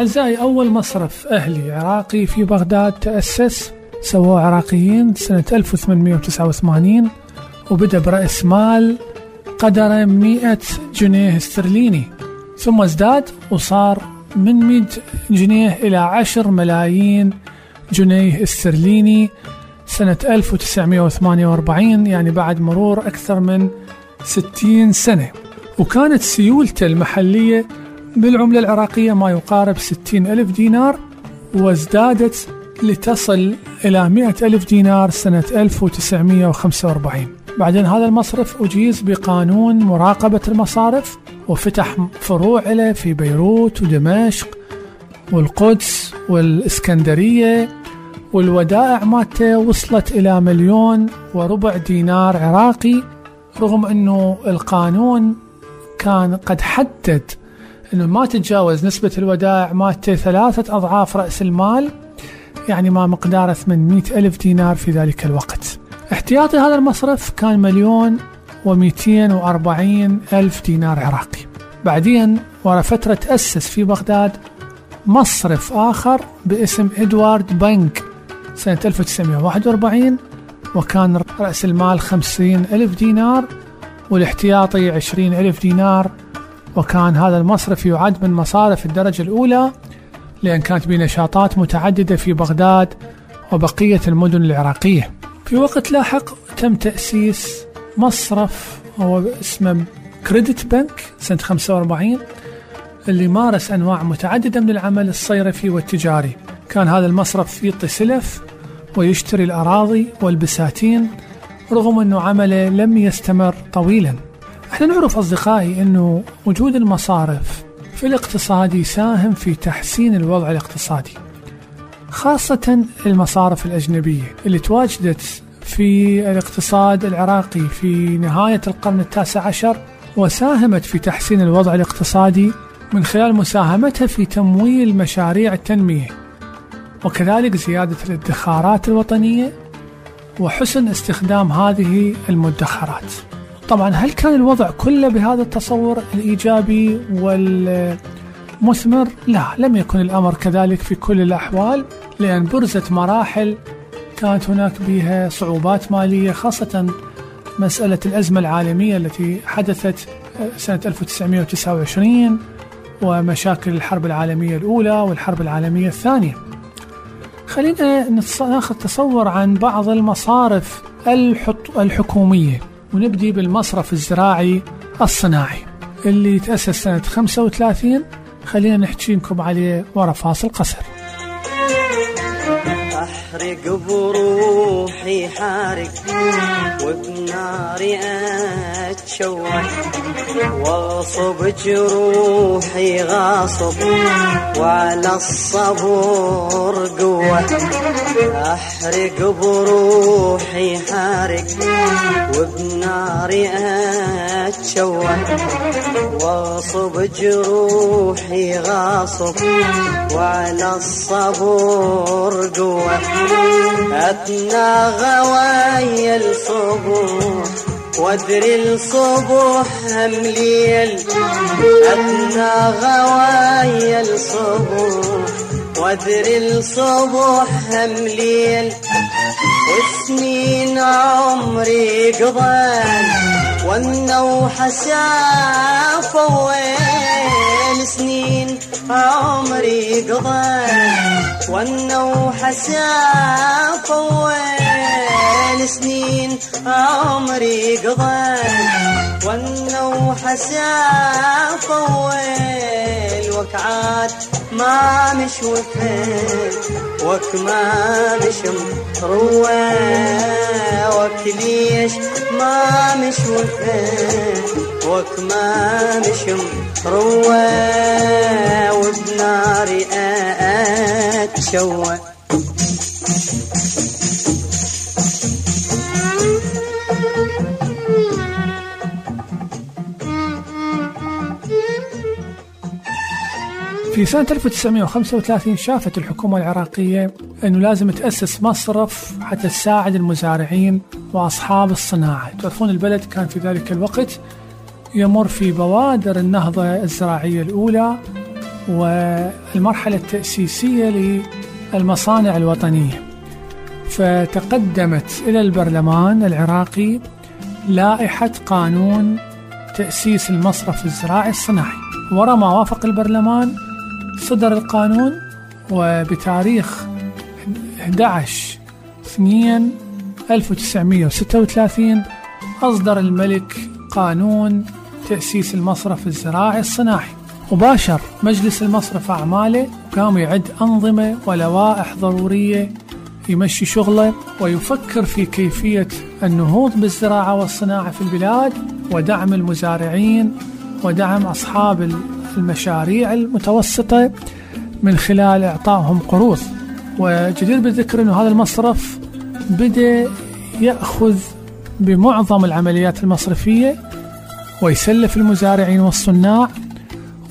أعزائي أول مصرف أهلي عراقي في بغداد تأسس سووه عراقيين سنة 1889 وبدأ برأس مال قدره 100 جنيه استرليني. ثم ازداد وصار من 100 جنيه إلى 10 ملايين جنيه استرليني سنة 1948 يعني بعد مرور أكثر من 60 سنة. وكانت سيولته المحلية بالعملة العراقية ما يقارب 60 ألف دينار وازدادت لتصل إلى 100 ألف دينار سنة 1945 بعدين هذا المصرف أجيز بقانون مراقبة المصارف وفتح فروع له في بيروت ودمشق والقدس والإسكندرية والودائع مالته وصلت إلى مليون وربع دينار عراقي رغم أنه القانون كان قد حدد أنه ما تتجاوز نسبة الودائع مالته ثلاثة أضعاف رأس المال يعني ما مقداره 800 ألف دينار في ذلك الوقت. احتياطي هذا المصرف كان مليون ومئتين وأربعين ألف دينار عراقي. بعدين ورا فترة تأسس في بغداد مصرف آخر باسم إدوارد بنك سنة 1941 وكان رأس المال 50 ألف دينار والاحتياطي 20 ألف دينار وكان هذا المصرف يعد من مصارف الدرجة الأولى لأن كانت بنشاطات متعددة في بغداد وبقية المدن العراقية. في وقت لاحق تم تأسيس مصرف هو اسمه كريدت بنك سنة 45 اللي مارس أنواع متعددة من العمل الصيرفي والتجاري. كان هذا المصرف يعطي سلف ويشتري الأراضي والبساتين رغم أنه عمله لم يستمر طويلا. إحنا نعرف أصدقائي أنه وجود المصارف في الاقتصاد يساهم في تحسين الوضع الاقتصادي خاصة المصارف الأجنبية اللي تواجدت في الاقتصاد العراقي في نهاية القرن التاسع عشر وساهمت في تحسين الوضع الاقتصادي من خلال مساهمتها في تمويل مشاريع التنمية وكذلك زيادة الادخارات الوطنية وحسن استخدام هذه المدخرات. طبعا هل كان الوضع كله بهذا التصور الإيجابي والمثمر؟ لا لم يكن الأمر كذلك في كل الأحوال لأن برزت مراحل كانت هناك بها صعوبات مالية خاصة مسألة الأزمة العالمية التي حدثت سنة 1929 ومشاكل الحرب العالمية الأولى والحرب العالمية الثانية خلينا ناخذ تصور عن بعض المصارف الحكومية ونبدي بالمصرف الزراعي الصناعي اللي تأسس سنة 35 خلينا نحكي لكم عليه ورا فاصل قصر. أحرق بروحي حارق وبناري أتشوح واغصب جروحي غاصب وعلى الصبر قوة. أحرق بروحي حارق وبناري أتشوح واغصب جروحي غاصب وعلى الصبر قوة. أثنى غوايا الصبح وادري الصبح هم ليل أثنى غوايا الصبح. وادري الصبح هم ليل وسنين عمري قضان والنوح سافة وين سنين عمري قضان والنوح سافة وين سنين عمري قضان والنوح سافة وين وكعات ما مش وفين وك ما مش مروى وك ليش ما مش وفين وك ما مش مروى وبناري اتشوى في سنة 1935 شافت الحكومة العراقية أنه لازم تأسس مصرف حتى تساعد المزارعين وأصحاب الصناعة. تعرفون البلد كان في ذلك الوقت يمر في بوادر النهضة الزراعية الأولى والمرحلة التأسيسية للمصانع الوطنية. فتقدمت إلى البرلمان العراقي لائحة قانون تأسيس المصرف الزراعي الصناعي. ورا ما وافق البرلمان صدر القانون وبتاريخ 11 2 1936 أصدر الملك قانون تأسيس المصرف الزراعي الصناعي. وباشر مجلس المصرف أعماله وقام يعد أنظمة ولوائح ضرورية يمشي شغله ويفكر في كيفية النهوض بالزراعة والصناعة في البلاد ودعم المزارعين ودعم أصحاب المشاريع المتوسطة من خلال إعطائهم قروض. وجدير بالذكر أن هذا المصرف بدأ يأخذ بمعظم العمليات المصرفية ويسلف المزارعين والصناع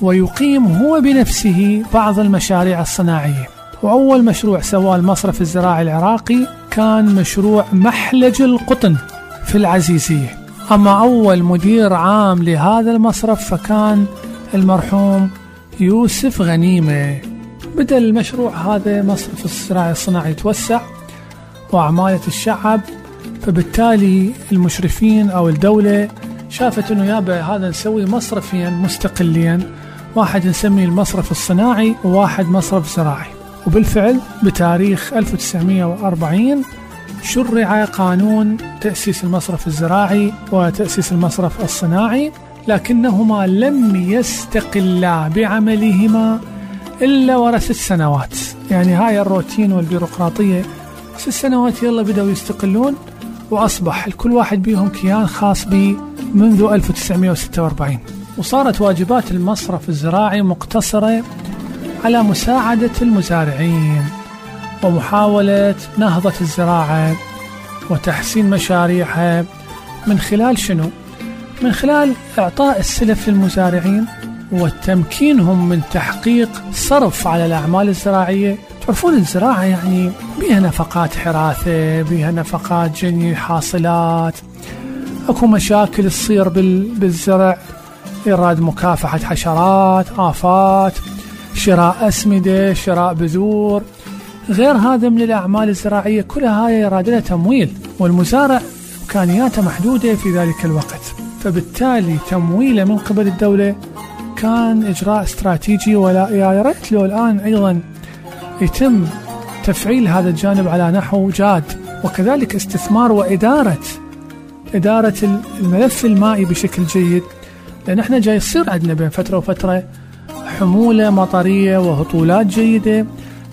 ويقيم هو بنفسه بعض المشاريع الصناعية. وأول مشروع سواه المصرف الزراعي العراقي كان مشروع محلج القطن في العزيزية. أما أول مدير عام لهذا المصرف فكان المرحوم يوسف غنيمة. بدأ المشروع هذا مصرف الزراعي الصناعي يتوسع وعمالة الشعب فبالتالي المشرفين أو الدولة شافت أنه يابا هذا نسوي مصرفين مستقلين واحد نسميه المصرف الصناعي وواحد مصرف زراعي. وبالفعل بتاريخ 1940 شرع قانون تأسيس المصرف الزراعي وتأسيس المصرف الصناعي. لكنهما لم يستقلا بعملهما إلا ورا ست سنوات يعني هاي الروتين والبيروقراطية ست سنوات يلا بدأوا يستقلون وأصبح كل واحد بيهم كيان خاص به منذ 1946 وصارت واجبات المصرف الزراعي مقتصرة على مساعدة المزارعين ومحاولة نهضة الزراعة وتحسين مشاريعها من خلال شنو؟ من خلال إعطاء السلف للمزارعين وتمكينهم من تحقيق صرف على الأعمال الزراعية. تعرفون الزراعة يعني بها نفقات حراثة بها نفقات جني حاصلات. أكو مشاكل تصير بالزرع إيراد مكافحة حشرات آفات شراء أسمدة شراء بذور. غير هذا من الأعمال الزراعية كلها هاي يراد لها تمويل والمزارع إمكانياته محدودة في ذلك الوقت. فبالتالي تمويله من قبل الدولة كان إجراء استراتيجي ولا يا ريت لو الآن أيضا يتم تفعيل هذا الجانب على نحو جاد وكذلك استثمار وإدارة إدارة الملف المائي بشكل جيد. لأن إحنا جاي يصير عندنا بين فترة وفترة حمولة مطرية وهطولات جيدة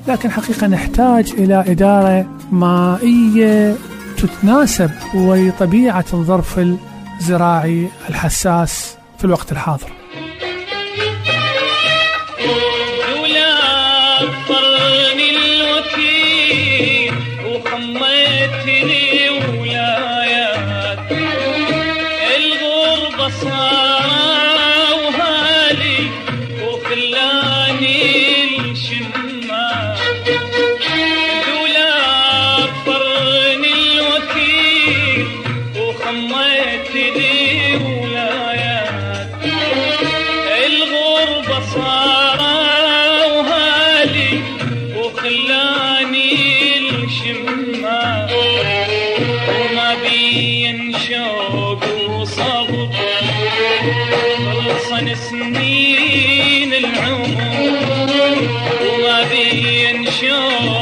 لكن حقيقة نحتاج إلى إدارة مائية تتناسب وطبيعة الظرف الزراعي الحساس في الوقت الحاضر. أو Senhor.